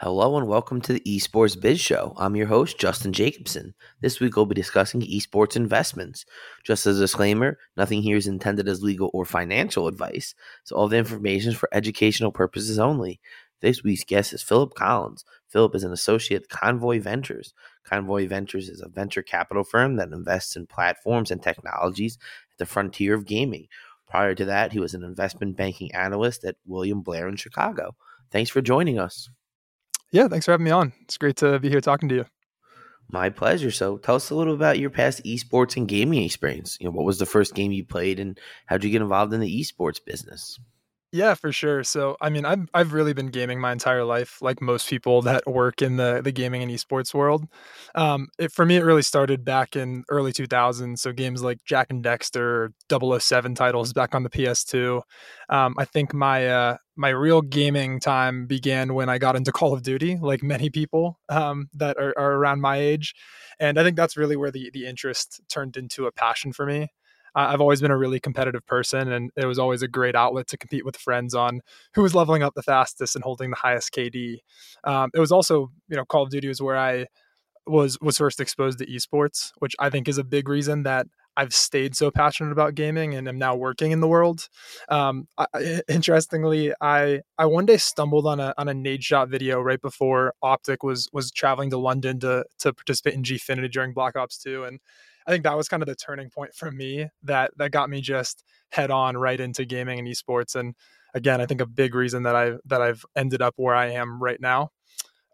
Hello and welcome to the Esports Biz Show. I'm your host, Justin Jacobson. This week we'll be discussing esports investments. Just as a disclaimer, nothing here is intended as legal or financial advice, so all the information is for educational purposes only. This week's guest is Philip Collins. Philip is an associate at Convoy Ventures. Convoy Ventures is a venture capital firm that invests in platforms and technologies at the frontier of gaming. Prior to that, he was an investment banking analyst at William Blair in Chicago. Thanks for joining us. Yeah, thanks for having me on. It's great to be here talking to you. My pleasure. So, tell us a little about your past esports and gaming experience. You know, what was the first game you played, and how did you get involved in the esports business? Yeah, for sure. So, I mean, I've I've really been gaming my entire life, like most people that work in the the gaming and esports world. Um, it, for me, it really started back in early 2000s. So, games like Jak and Daxter, 007 titles back on the PS2. Um, I think my uh, my real gaming time began when I got into Call of Duty, like many people um, that are, are around my age, and I think that's really where the the interest turned into a passion for me. I've always been a really competitive person, and it was always a great outlet to compete with friends on who was leveling up the fastest and holding the highest KD. Um, it was also, you know, Call of Duty was where I was was first exposed to esports, which I think is a big reason that I've stayed so passionate about gaming and am now working in the world. Um, I, interestingly, I I one day stumbled on a on a Nadeshot video right before Optic was was traveling to London to to participate in Gfinity during Black Ops Two, and I think that was kind of the turning point for me that that got me just head on right into gaming and esports. And again, I think a big reason that I that I've ended up where I am right now.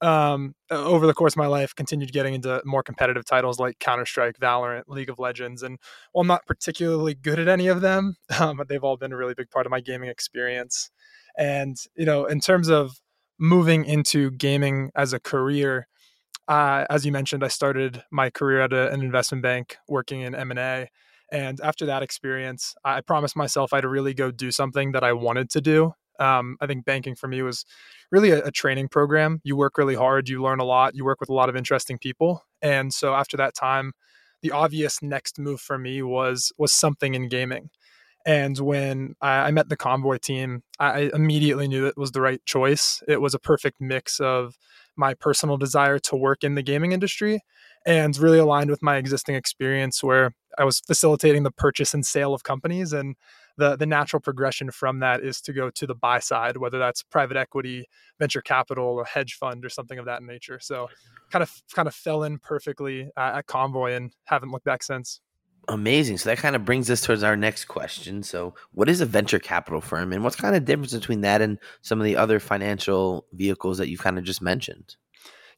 Um, over the course of my life, continued getting into more competitive titles like Counter Strike, Valorant, League of Legends, and while I'm not particularly good at any of them, um, but they've all been a really big part of my gaming experience. And you know, in terms of moving into gaming as a career, uh, as you mentioned, I started my career at a, an investment bank working in M and A, and after that experience, I promised myself I'd really go do something that I wanted to do. Um, I think banking for me was really a, a, training program. You work really hard, you learn a lot, you work with a lot of interesting people, and so after that time, the obvious next move for me was was something in gaming. And when I, I met the Convoy team, I immediately knew it was the right choice. It was a perfect mix of my personal desire to work in the gaming industry and really aligned with my existing experience where I was facilitating the purchase and sale of companies and the the natural progression from that is to go to the buy side whether that's private equity venture capital a hedge fund or something of that nature. So kind of kind of fell in perfectly uh, at convoy and haven't looked back since Amazing. So that kind of brings us towards our next question. So, what is a venture capital firm, and what's kind of difference between that and some of the other financial vehicles that you've kind of just mentioned?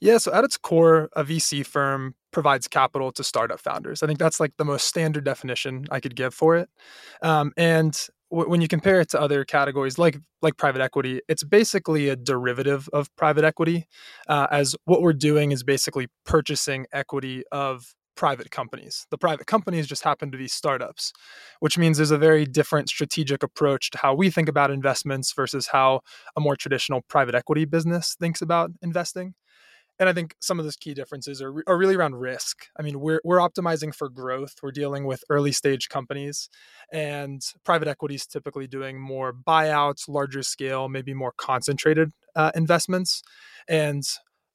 Yeah, so at its core, a VC firm provides capital to startup founders. I think that's like the most standard definition I could give for it. Um, and w- when you compare it to other categories like like private equity, it's basically a derivative of private equity, uh, as what we're doing is basically purchasing equity of private companies. The private companies just happen to be startups, which means there's a very different strategic approach to how we think about investments versus how a more traditional private equity business thinks about investing. And I think some of those key differences are, are really around risk. I mean, we're, we're optimizing for growth. We're dealing with early stage companies, and private equity is typically doing more buyouts, larger scale, maybe more concentrated uh, investments. And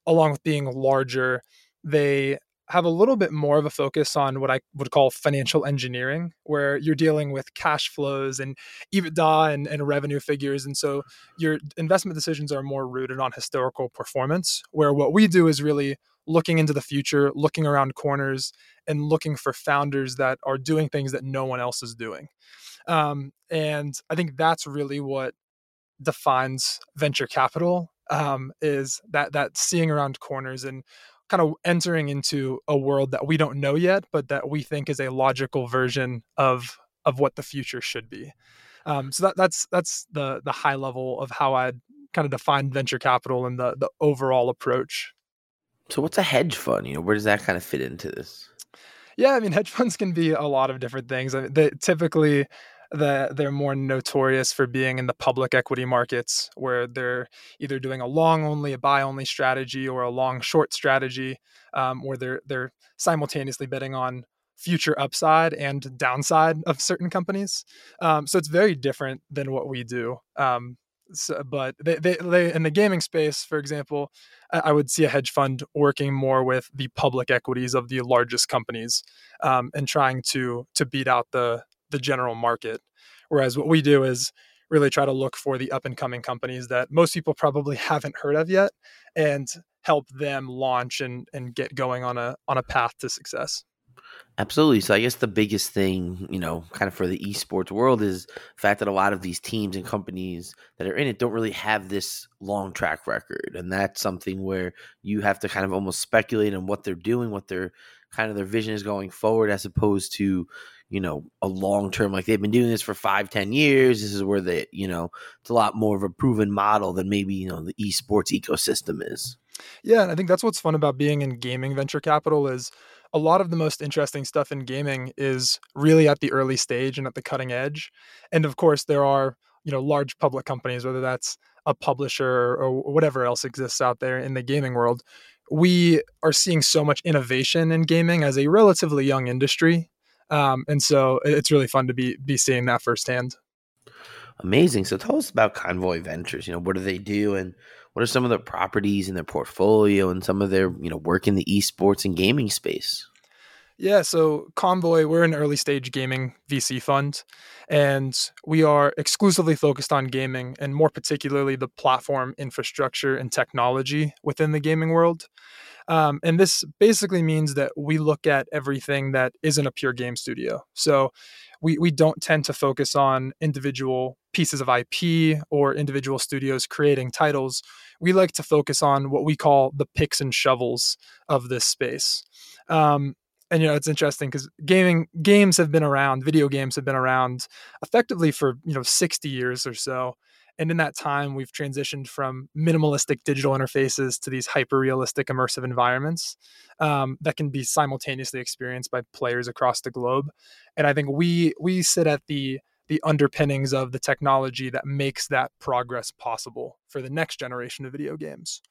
along with being larger, they have a little bit more of a focus on what I would call financial engineering, where you're dealing with cash flows and EBITDA and, and revenue figures. And so your investment decisions are more rooted on historical performance, where what we do is really looking into the future, looking around corners, and looking for founders that are doing things that no one else is doing. Um, and I think that's really what defines venture capital um, is that that seeing around corners and kind of entering into a world that we don't know yet, but that we think is a logical version of of what the future should be. Um, so that, that's that's the the high level of how I'd kind of define venture capital and the the overall approach. So what's a hedge fund? You know, where does that kind of fit into this? Yeah, I mean, hedge funds can be a lot of different things. I mean, they typically the, they're more notorious for being in the public equity markets where they're either doing a long only, a buy only strategy, or a long short strategy, um, where they're they're simultaneously betting on future upside and downside of certain companies. Um, so it's very different than what we do. Um, so, but they, they, they, in the gaming space, for example, I would see a hedge fund working more with the public equities of the largest companies um, and trying to to beat out the the general market. Whereas what we do is really try to look for the up and coming companies that most people probably haven't heard of yet and help them launch and, and get going on a on a path to success. Absolutely. So I guess the biggest thing, you know, kind of for the esports world is the fact that a lot of these teams and companies that are in it don't really have this long track record. And that's something where you have to kind of almost speculate on what they're doing, what their kind of their vision is going forward, as opposed to, you know, a long term, like they've been doing this for five, ten years. This is where they, you know, it's a lot more of a proven model than maybe, you know, the esports ecosystem is. Yeah, and I think that's what's fun about being in gaming venture capital is a lot of the most interesting stuff in gaming is really at the early stage and at the cutting edge. And of course, there are, you know, large public companies, whether that's a publisher or whatever else exists out there in the gaming world. We are seeing so much innovation in gaming as a relatively young industry um, and so it's really fun to be be seeing that firsthand. Amazing. So tell us about Convoy Ventures. You know, what do they do, and what are some of the properties in their portfolio, and some of their you know work in the esports and gaming space. Yeah, so Convoy, we're an early stage gaming VC fund, and we are exclusively focused on gaming and more particularly the platform infrastructure and technology within the gaming world. Um, and this basically means that we look at everything that isn't a pure game studio. So we, we don't tend to focus on individual pieces of IP or individual studios creating titles. We like to focus on what we call the picks and shovels of this space. Um, and you know it's interesting because gaming games have been around video games have been around effectively for you know 60 years or so and in that time, we've transitioned from minimalistic digital interfaces to these hyper realistic immersive environments um, that can be simultaneously experienced by players across the globe. And I think we we sit at the the underpinnings of the technology that makes that progress possible for the next generation of video games.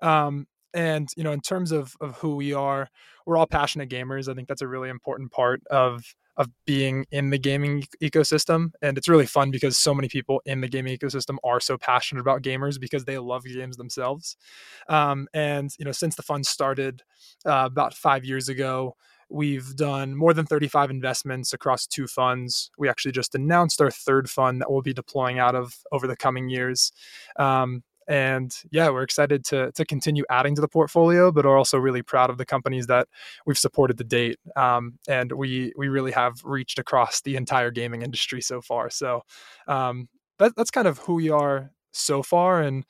Um, and you know, in terms of of who we are, we're all passionate gamers. I think that's a really important part of of being in the gaming ecosystem and it's really fun because so many people in the gaming ecosystem are so passionate about gamers because they love games themselves um, and you know since the fund started uh, about five years ago We've done more than 35 investments across two funds. We actually just announced our third fund that we'll be deploying out of over the coming years. Um, and yeah, we're excited to to continue adding to the portfolio, but are also really proud of the companies that we've supported to date. Um, and we we really have reached across the entire gaming industry so far. So um, that, that's kind of who we are so far. And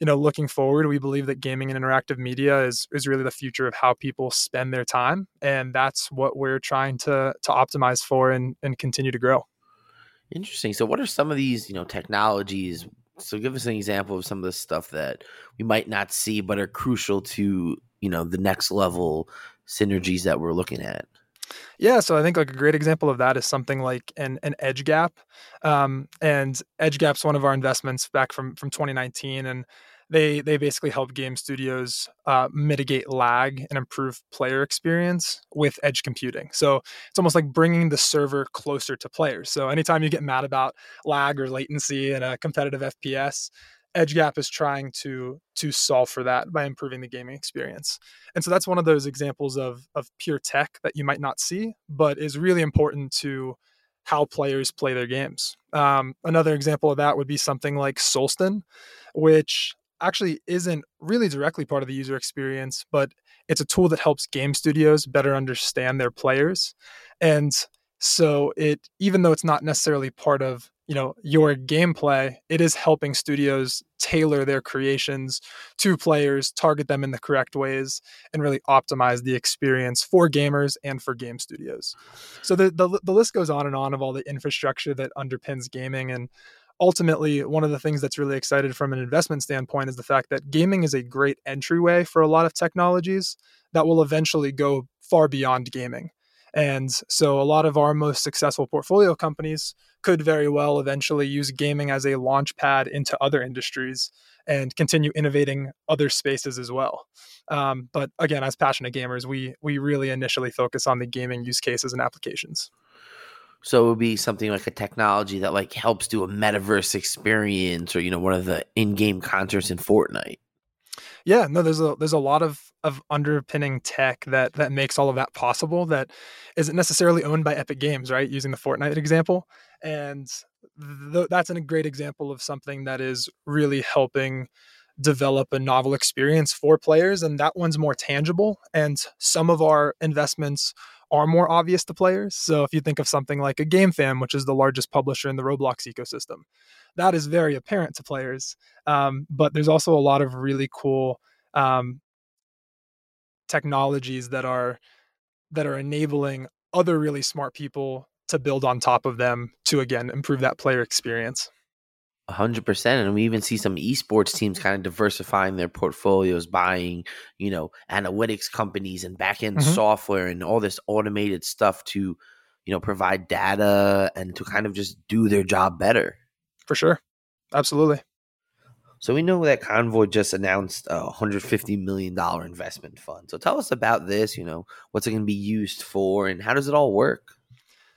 you know, looking forward, we believe that gaming and interactive media is is really the future of how people spend their time, and that's what we're trying to to optimize for and and continue to grow. Interesting. So, what are some of these, you know, technologies, so give us an example of some of the stuff that we might not see but are crucial to, you know, the next level synergies that we're looking at. Yeah, so I think like a great example of that is something like an an Edgegap, um, and Edgegap's one of our investments back from from 2019, and they they basically help game studios uh, mitigate lag and improve player experience with edge computing. So it's almost like bringing the server closer to players. So anytime you get mad about lag or latency in a competitive FPS, EdgeGap is trying to to solve for that by improving the gaming experience. And so that's one of those examples of of pure tech that you might not see, but is really important to how players play their games. Um, another example of that would be something like Solsten, which actually isn't really directly part of the user experience, but it's a tool that helps game studios better understand their players. And so it even though it's not necessarily part of you know your gameplay it is helping studios tailor their creations to players target them in the correct ways and really optimize the experience for gamers and for game studios so the, the, the list goes on and on of all the infrastructure that underpins gaming and ultimately one of the things that's really excited from an investment standpoint is the fact that gaming is a great entryway for a lot of technologies that will eventually go far beyond gaming and so a lot of our most successful portfolio companies could very well eventually use gaming as a launch pad into other industries and continue innovating other spaces as well. Um, but again, as passionate gamers, we we really initially focus on the gaming use cases and applications. So it would be something like a technology that like helps do a metaverse experience or you know one of the in-game concerts in Fortnite. Yeah, no, there's a there's a lot of of underpinning tech that that makes all of that possible that isn't necessarily owned by Epic Games, right? Using the Fortnite example, and th- that's a great example of something that is really helping develop a novel experience for players, and that one's more tangible. And some of our investments are more obvious to players. So if you think of something like a Game GameFam, which is the largest publisher in the Roblox ecosystem, that is very apparent to players. Um, but there's also a lot of really cool um, technologies that are that are enabling other really smart people to build on top of them to again improve that player experience. 100% and we even see some esports teams kind of diversifying their portfolios buying you know analytics companies and back-end mm-hmm. software and all this automated stuff to you know provide data and to kind of just do their job better. For sure. Absolutely. So we know that convoy just announced a 150 million dollar investment fund. So tell us about this you know what's it going to be used for and how does it all work?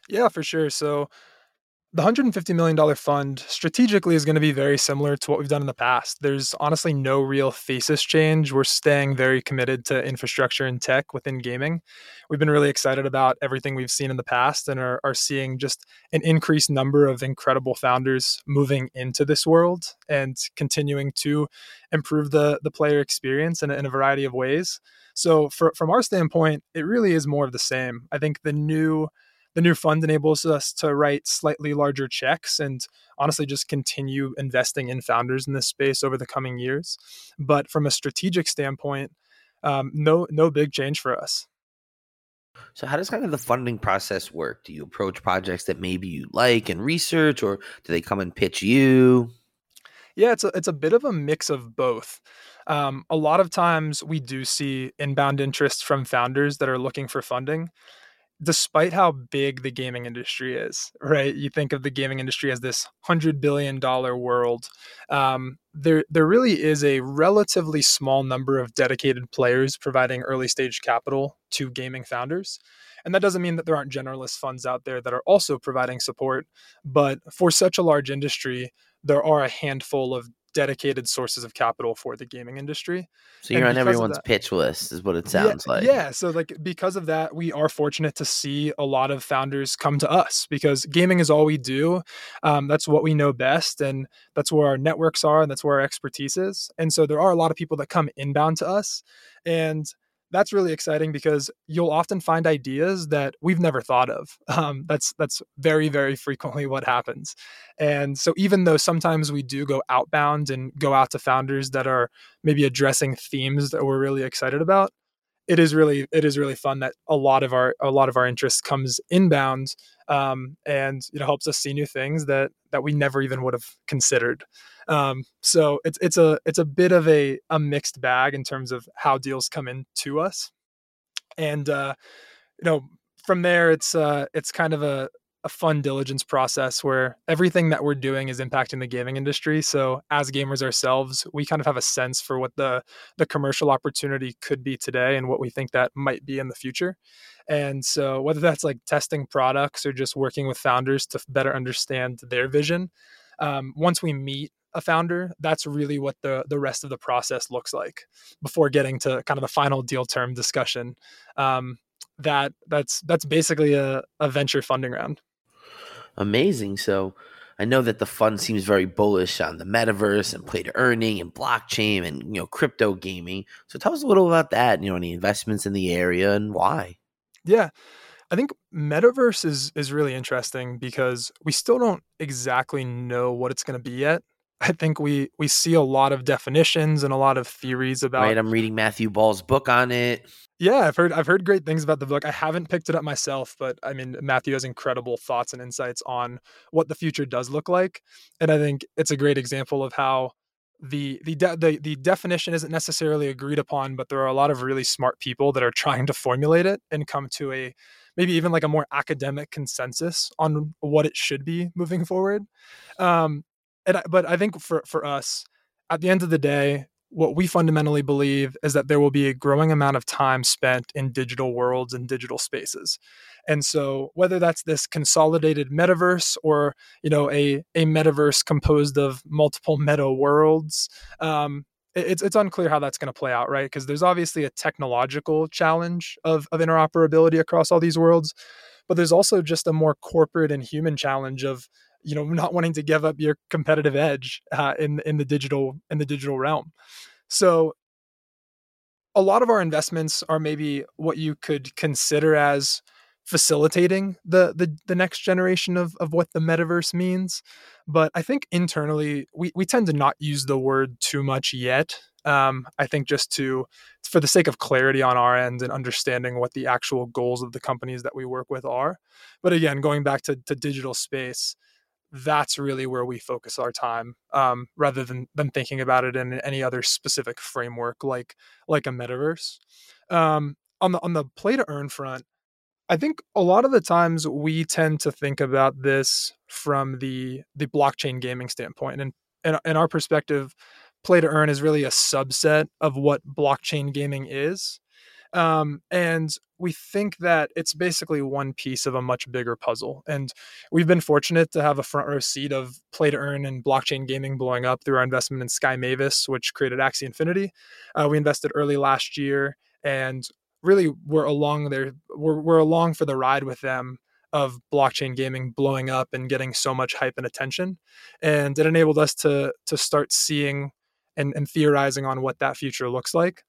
Yeah for sure. So the $150 million fund strategically is going to be very similar to what we've done in the past. There's honestly no real thesis change. We're staying very committed to infrastructure and tech within gaming. We've been really excited about everything we've seen in the past and are, are seeing just an increased number of incredible founders moving into this world and continuing to improve the, the player experience in, in a variety of ways. So, for, from our standpoint, it really is more of the same. I think the new the new fund enables us to write slightly larger checks and honestly just continue investing in founders in this space over the coming years. But from a strategic standpoint, um, no no big change for us. So how does kind of the funding process work? Do you approach projects that maybe you like and research, or do they come and pitch you? Yeah, it's a it's a bit of a mix of both. Um, a lot of times we do see inbound interest from founders that are looking for funding despite how big the gaming industry is, right? You think of the gaming industry as this hundred billion dollar world. Um, there, there really is a relatively small number of dedicated players providing early stage capital to gaming founders. And that doesn't mean that there aren't generalist funds out there that are also providing support. But for such a large industry, there are a handful of dedicated sources of capital for the gaming industry. So you're and on everyone's that, pitch list, is what it sounds yeah, like. Yeah. So like because of that, we are fortunate to see a lot of founders come to us because gaming is all we do. Um, that's what we know best, and that's where our networks are, and that's where our expertise is. And so there are a lot of people that come inbound to us, and that's really exciting because you'll often find ideas that we've never thought of. Um, that's that's very very frequently what happens. And so even though sometimes we do go outbound and go out to founders that are maybe addressing themes that we're really excited about, it is really it is really fun that a lot of our a lot of our interest comes inbound um, and you know helps us see new things that that we never even would have considered. Um, so it's it's a it's a bit of a a mixed bag in terms of how deals come in to us, and uh, you know from there it's uh, it's kind of a a fun diligence process where everything that we're doing is impacting the gaming industry. So as gamers ourselves, we kind of have a sense for what the the commercial opportunity could be today and what we think that might be in the future. And so whether that's like testing products or just working with founders to better understand their vision, um, once we meet a founder, that's really what the the rest of the process looks like before getting to kind of the final deal term discussion. Um, that that's that's basically a, a venture funding round. Amazing. So I know that the fund seems very bullish on the metaverse and play to earning and blockchain and you know crypto gaming. So tell us a little about that. You know, any investments in the area and why? Yeah. I think metaverse is is really interesting because we still don't exactly know what it's going to be yet. I think we we see a lot of definitions and a lot of theories about. Right, I'm reading Matthew Ball's book on it. Yeah, I've heard I've heard great things about the book. I haven't picked it up myself, but I mean Matthew has incredible thoughts and insights on what the future does look like, and I think it's a great example of how the the de- the the definition isn't necessarily agreed upon, but there are a lot of really smart people that are trying to formulate it and come to a maybe even like a more academic consensus on what it should be moving forward. Um, and I, but I think for for us, at the end of the day, what we fundamentally believe is that there will be a growing amount of time spent in digital worlds and digital spaces. And so whether that's this consolidated metaverse or, you know, a, a metaverse composed of multiple meta worlds, um, it's it's unclear how that's going to play out, right? Because there's obviously a technological challenge of, of interoperability across all these worlds, but there's also just a more corporate and human challenge of you know not wanting to give up your competitive edge uh, in in the digital in the digital realm. So a lot of our investments are maybe what you could consider as facilitating the the, the next generation of, of what the metaverse means but i think internally we, we tend to not use the word too much yet um, i think just to for the sake of clarity on our end and understanding what the actual goals of the companies that we work with are. But again going back to, to digital space that's really where we focus our time um, rather than than thinking about it in any other specific framework like like a metaverse. Um, on the on the play to earn front i think a lot of the times we tend to think about this from the the blockchain gaming standpoint and in, in our perspective play to earn is really a subset of what blockchain gaming is um, and we think that it's basically one piece of a much bigger puzzle. And we've been fortunate to have a front row seat of play to earn and blockchain gaming blowing up through our investment in Sky Mavis, which created Axie Infinity. Uh, we invested early last year and really we're along there, we're, we're along for the ride with them of blockchain gaming blowing up and getting so much hype and attention. And it enabled us to to start seeing and, and theorizing on what that future looks like.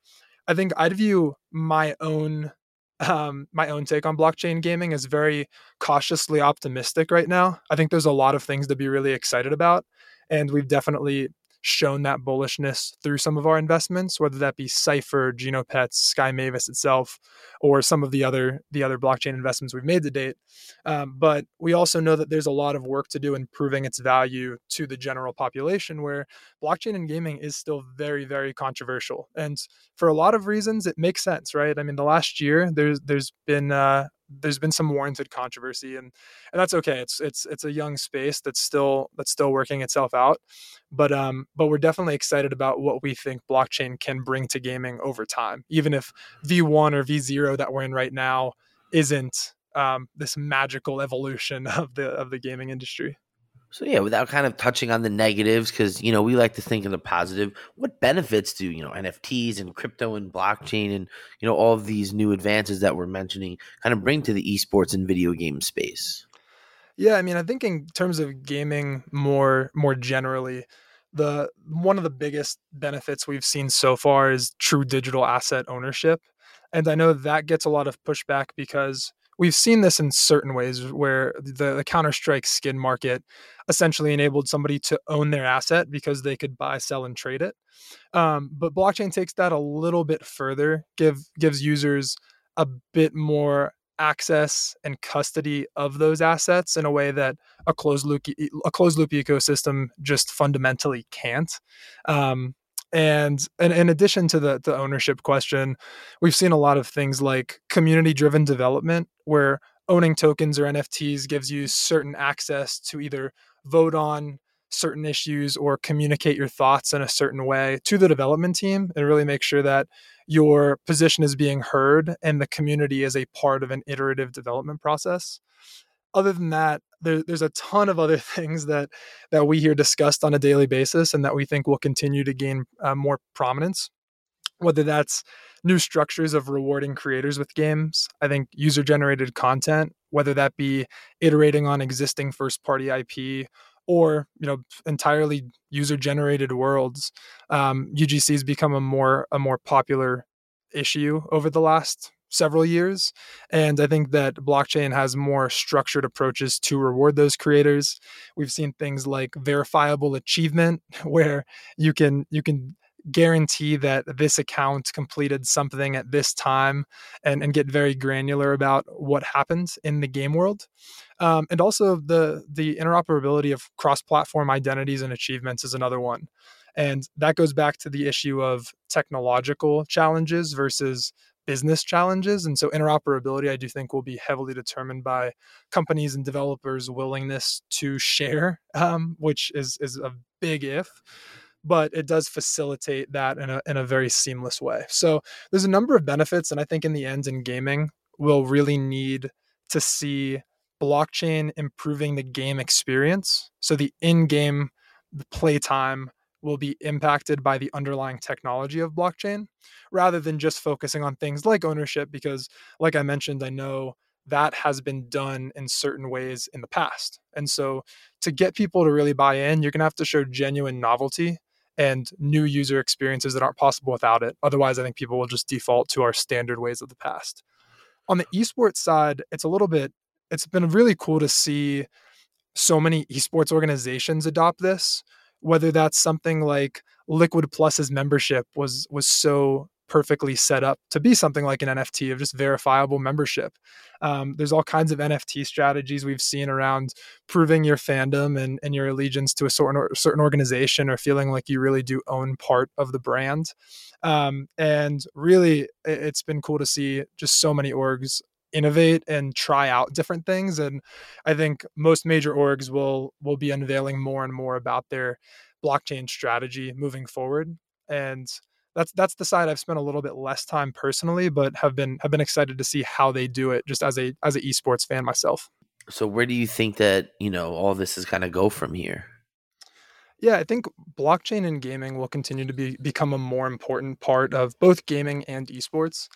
I think I'd view my own um, my own take on blockchain gaming as very cautiously optimistic right now. I think there's a lot of things to be really excited about, and we've definitely shown that bullishness through some of our investments, whether that be Cypher, Genopets, Sky Mavis itself, or some of the other the other blockchain investments we've made to date. Um, but we also know that there's a lot of work to do in proving its value to the general population, where blockchain and gaming is still very very controversial, and for a lot of reasons, it makes sense, right? I mean, the last year there's there's been uh, there's been some warranted controversy and and that's okay it's it's it's a young space that's still that's still working itself out but um but we're definitely excited about what we think blockchain can bring to gaming over time even if v1 or v0 that we're in right now isn't um, this magical evolution of the of the gaming industry so yeah, without kind of touching on the negatives, because you know we like to think of the positive. What benefits do you know NFTs and crypto and blockchain and you know all of these new advances that we're mentioning kind of bring to the esports and video game space? Yeah, I mean, I think in terms of gaming more more generally, the one of the biggest benefits we've seen so far is true digital asset ownership, and I know that gets a lot of pushback because we've seen this in certain ways where the, the Counter Strike skin market essentially enabled somebody to own their asset because they could buy, sell, and trade it. Um, but blockchain takes that a little bit further, give gives users a bit more access and custody of those assets in a way that a closed loop a closed loop ecosystem just fundamentally can't. Um, and, and in addition to the, the ownership question, we've seen a lot of things like community driven development, where owning tokens or NFTs gives you certain access to either vote on certain issues or communicate your thoughts in a certain way to the development team and really make sure that your position is being heard and the community is a part of an iterative development process. Other than that, there, there's a ton of other things that that we hear discussed on a daily basis and that we think will continue to gain uh, more prominence. Whether that's new structures of rewarding creators with games i think user generated content whether that be iterating on existing first party ip or you know entirely user generated worlds um, ugc has become a more a more popular issue over the last several years. And I think that blockchain has more structured approaches to reward those creators. We've seen things like verifiable achievement where you can you can guarantee that this account completed something at this time and, and get very granular about what happened in the game world. Um, and also the the interoperability of cross-platform identities and achievements is another one. And that goes back to the issue of technological challenges versus business challenges. And so interoperability, I do think, will be heavily determined by companies and developers' willingness to share, um, which is is a big if. But it does facilitate that in a in a very seamless way. So there's a number of benefits, and I think in the end, in gaming, we'll really need to see blockchain improving the game experience. So the in-game the playtime will be impacted by the underlying technology of blockchain rather than just focusing on things like ownership because like i mentioned i know that has been done in certain ways in the past. And so to get people to really buy in you're going to have to show genuine novelty and new user experiences that aren't possible without it. Otherwise i think people will just default to our standard ways of the past. On the esports side it's a little bit it's been really cool to see so many esports organizations adopt this whether that's something like Liquid Plus's membership was was so perfectly set up to be something like an NFT of just verifiable membership. Um, there's all kinds of NFT strategies we've seen around proving your fandom and, and your allegiance to a certain, certain organization or feeling like you really do own part of the brand. Um, and really, it's been cool to see just so many orgs innovate and try out different things and i think most major orgs will will be unveiling more and more about their blockchain strategy moving forward and that's that's the side i've spent a little bit less time personally but have been have been excited to see how they do it just as a as an esports fan myself. So where do you think that you know all this is going to go from here yeah, I think blockchain and gaming will continue to be become a more important part of both gaming and esports.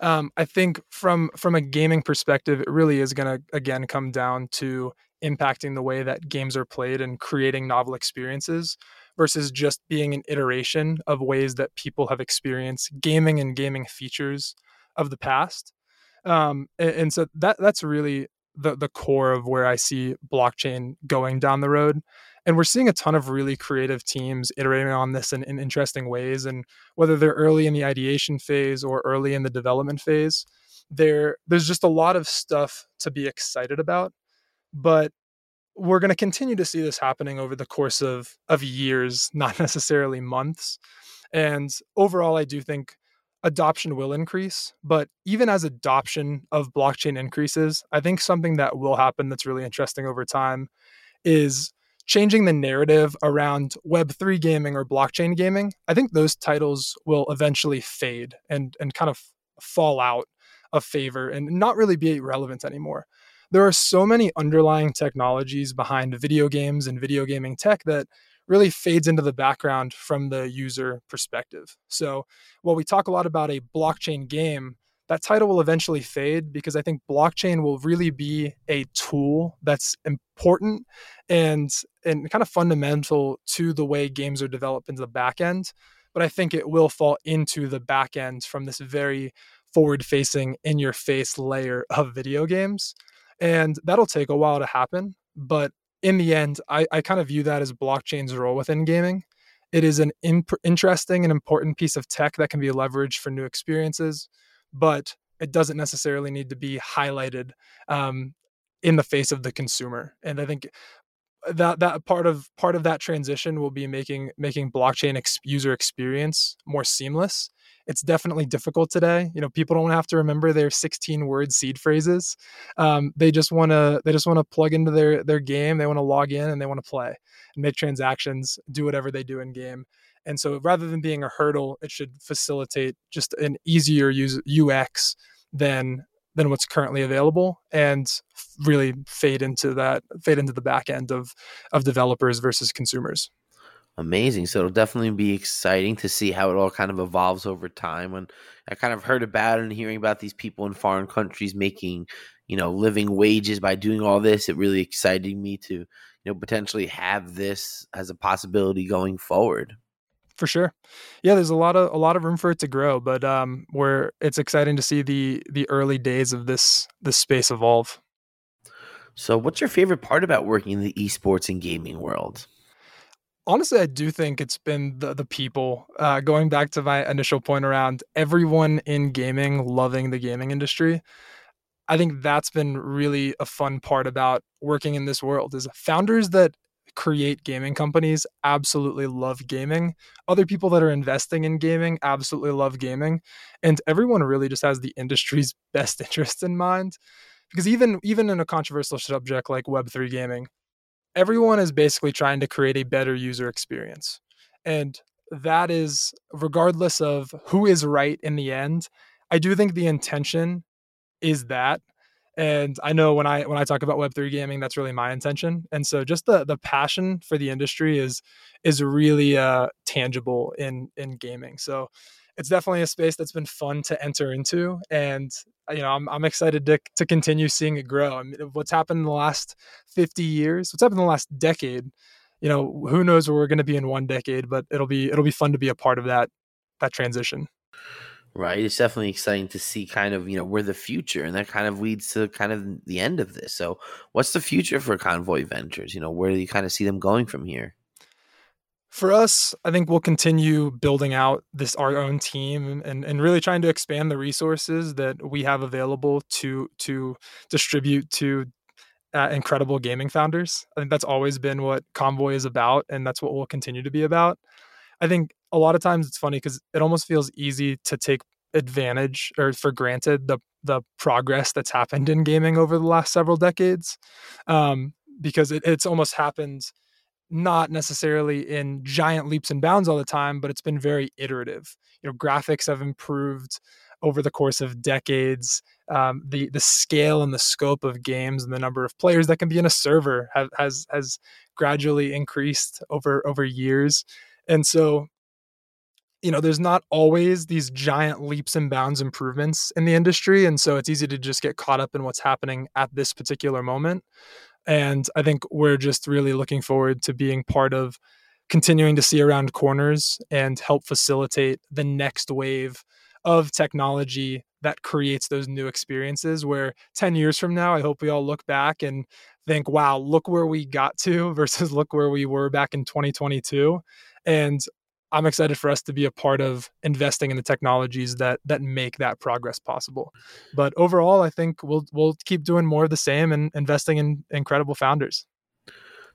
Um, I think from from a gaming perspective, it really is going to again come down to impacting the way that games are played and creating novel experiences versus just being an iteration of ways that people have experienced gaming and gaming features of the past. Um, and, and so that that's really the the core of where I see blockchain going down the road and we're seeing a ton of really creative teams iterating on this in, in interesting ways and whether they're early in the ideation phase or early in the development phase there there's just a lot of stuff to be excited about but we're going to continue to see this happening over the course of of years not necessarily months and overall i do think adoption will increase but even as adoption of blockchain increases i think something that will happen that's really interesting over time is changing the narrative around Web3 gaming or blockchain gaming, I think those titles will eventually fade and, and kind of fall out of favor and not really be relevant anymore. There are so many underlying technologies behind video games and video gaming tech that really fades into the background from the user perspective. So, while we talk a lot about a blockchain game, that title will eventually fade because I think blockchain will really be a tool that's important and and kind of fundamental to the way games are developed into the back end. But I think it will fall into the back end from this very forward facing, in your face layer of video games. And that'll take a while to happen. But in the end, I, I kind of view that as blockchain's role within gaming. It is an imp- interesting and important piece of tech that can be leveraged for new experiences but it doesn't necessarily need to be highlighted um, in the face of the consumer. And I think that that part of part of that transition will be making making blockchain ex- user experience more seamless. It's definitely difficult today. You know, people don't have to remember their 16 word seed phrases. Um, they just want to they just want to plug into their their game. They want to log in and they want to play and make transactions, do whatever they do in game. And so rather than being a hurdle, it should facilitate just an easier UX than than what's currently available and really fade into that fade into the back end of of developers versus consumers. Amazing. So it'll definitely be exciting to see how it all kind of evolves over time. When i kind of heard about and hearing about these people in foreign countries making you know living wages by doing all this. It really excited me to you know potentially have this as a possibility going forward for sure. Yeah, there's a lot of a lot of room for it to grow, but um, where it's exciting to see the the early days of this this space evolve. So, what's your favorite part about working in the esports and gaming world? Honestly, I do think it's been the the people. Uh, going back to my initial point around everyone in gaming loving the gaming industry. I think that's been really a fun part about working in this world is founders that create gaming companies absolutely love gaming. Other people that are investing in gaming absolutely love gaming. And everyone really just has the industry's best interest in mind. Because even even in a controversial subject like Web3 gaming, everyone is basically trying to create a better user experience. And that is regardless of who is right in the end. I do think the intention is that and i know when i when i talk about web3 gaming that's really my intention. And so just the the passion for the industry is is really uh tangible in in gaming. So it's definitely a space that's been fun to enter into. And uh, you know i'm, I'm excited to, to continue seeing it grow. I mean what's happened in the last 50 years what's happened in the last decade you know who knows where we're going to be in one decade but it'll be it'll be fun to be a part of that that transition right? It's definitely exciting to see kind of, you know, where the future and that kind of leads to kind of the end of this. So, what's the future for Convoy Ventures? You know, where do you kind of see them going from here? For us, I think we'll continue building out this our own team and, and really trying to expand the resources that we have available to to distribute to uh, incredible gaming founders. I think that's always been what Convoy is about, and that's what we'll continue to be about. I think a lot of times it's funny because it almost feels easy to take advantage or for granted the the progress that's happened in gaming over the last several decades um, because it, it's almost happened not necessarily in giant leaps and bounds all the time but it's been very iterative. You know graphics have improved over the course of decades um, the the scale and the scope of games and the number of players that can be in a server have, has has gradually increased over over years. And so you know, there's not always these giant leaps and bounds improvements in the industry. And so it's easy to just get caught up in what's happening at this particular moment. And I think we're just really looking forward to being part of continuing to see around corners and help facilitate the next wave of technology that creates those new experiences where 10 years from now i hope we all look back and think wow look where we got to versus look where we were back in 2022 and I'm excited for us to be a part of investing in the technologies that that make that progress possible. But overall, I think we'll we'll keep doing more of the same and investing in incredible founders.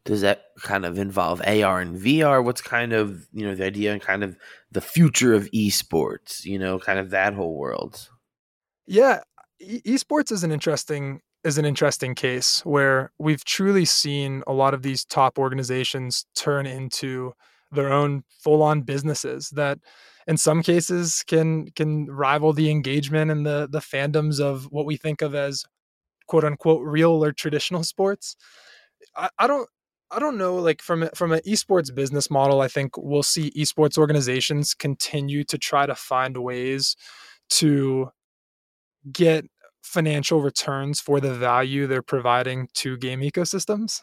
Does that kind of involve AR and VR? What's kind of you know the idea and kind of the future of esports? You know, kind of that whole world. Yeah, e- esports is an interesting is an interesting case where we've truly seen a lot of these top organizations turn into their own full-on businesses that in some cases can can rival the engagement and the the fandoms of what we think of as quote unquote real or traditional sports i, I don't I don't know, like from from an esports business model, I think we'll see esports organizations continue to try to find ways to get financial returns for the value they're providing to game ecosystems.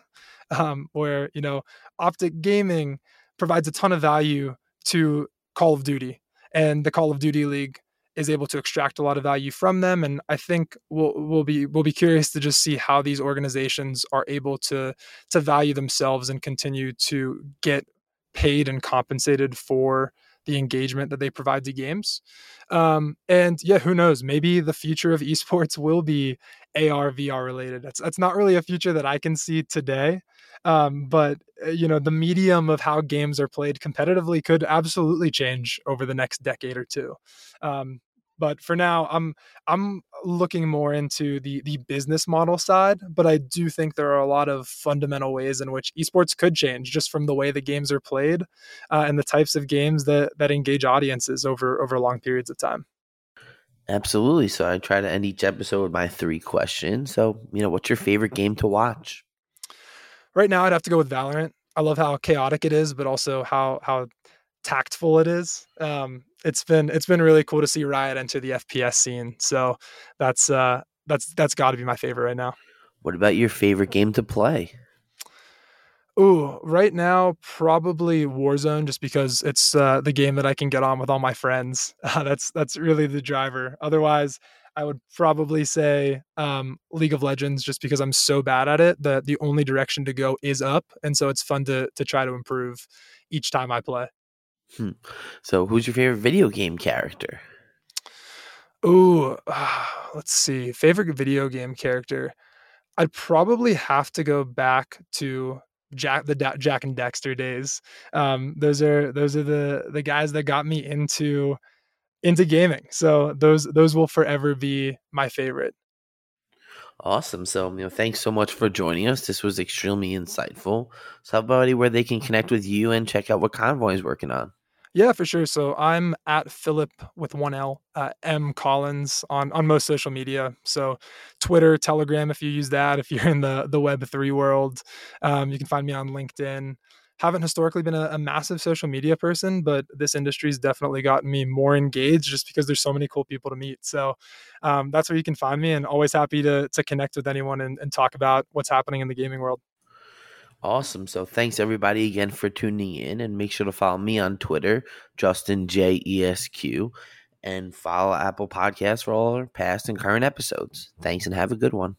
Um, where you know, Optic Gaming provides a ton of value to Call of Duty, and the Call of Duty League is able to extract a lot of value from them. And I think we'll we'll be we'll be curious to just see how these organizations are able to to value themselves and continue to get paid and compensated for the engagement that they provide to games. Um, and yeah, who knows? Maybe the future of esports will be AR VR related. That's that's not really a future that I can see today. Um, but uh, you know, the medium of how games are played competitively could absolutely change over the next decade or two. Um, but for now, I'm I'm looking more into the the business model side. But I do think there are a lot of fundamental ways in which esports could change, just from the way the games are played uh, and the types of games that that engage audiences over over long periods of time. Absolutely. So I try to end each episode with my three questions. So, you know, what's your favorite game to watch? Right now, I'd have to go with Valorant. I love how chaotic it is, but also how how tactful it is. Um, it's been it's been really cool to see Riot enter the FPS scene. So that's uh, that's that's got to be my favorite right now. What about your favorite game to play? Ooh, right now probably Warzone, just because it's uh, the game that I can get on with all my friends. Uh, that's that's really the driver. Otherwise, I would probably say um, League of Legends, just because I'm so bad at it that the only direction to go is up, and so it's fun to to try to improve each time I play. Hmm. So, who's your favorite video game character? Ooh, uh, let's see. Favorite video game character. I'd probably have to go back to Jak the Jak and Daxter days. Um, those are those are the the guys that got me into into gaming. So those those will forever be my favorite. Awesome. So, you know, thanks so much for joining us. This was extremely insightful. So, how about where they can connect with you and check out what Convoy is working on? Yeah, for sure. So I'm at Philip with one L, uh, M Collins on on most social media. So Twitter, Telegram, if you use that. If you're in the the Web three world, um, you can find me on LinkedIn. Haven't historically been a, a massive social media person, but this industry's definitely gotten me more engaged just because there's so many cool people to meet. So um, that's where you can find me, and always happy to to connect with anyone and, and talk about what's happening in the gaming world. Awesome. So thanks everybody again for tuning in and make sure to follow me on Twitter, Justin J E S Q, and follow Apple Podcasts for all our past and current episodes. Thanks and have a good one.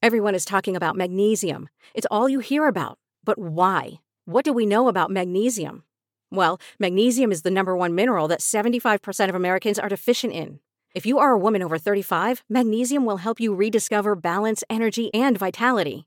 Everyone is talking about magnesium. It's all you hear about. But why? What do we know about magnesium? Well, magnesium is the number one mineral that 75% of Americans are deficient in. If you are a woman over 35, magnesium will help you rediscover balance, energy, and vitality.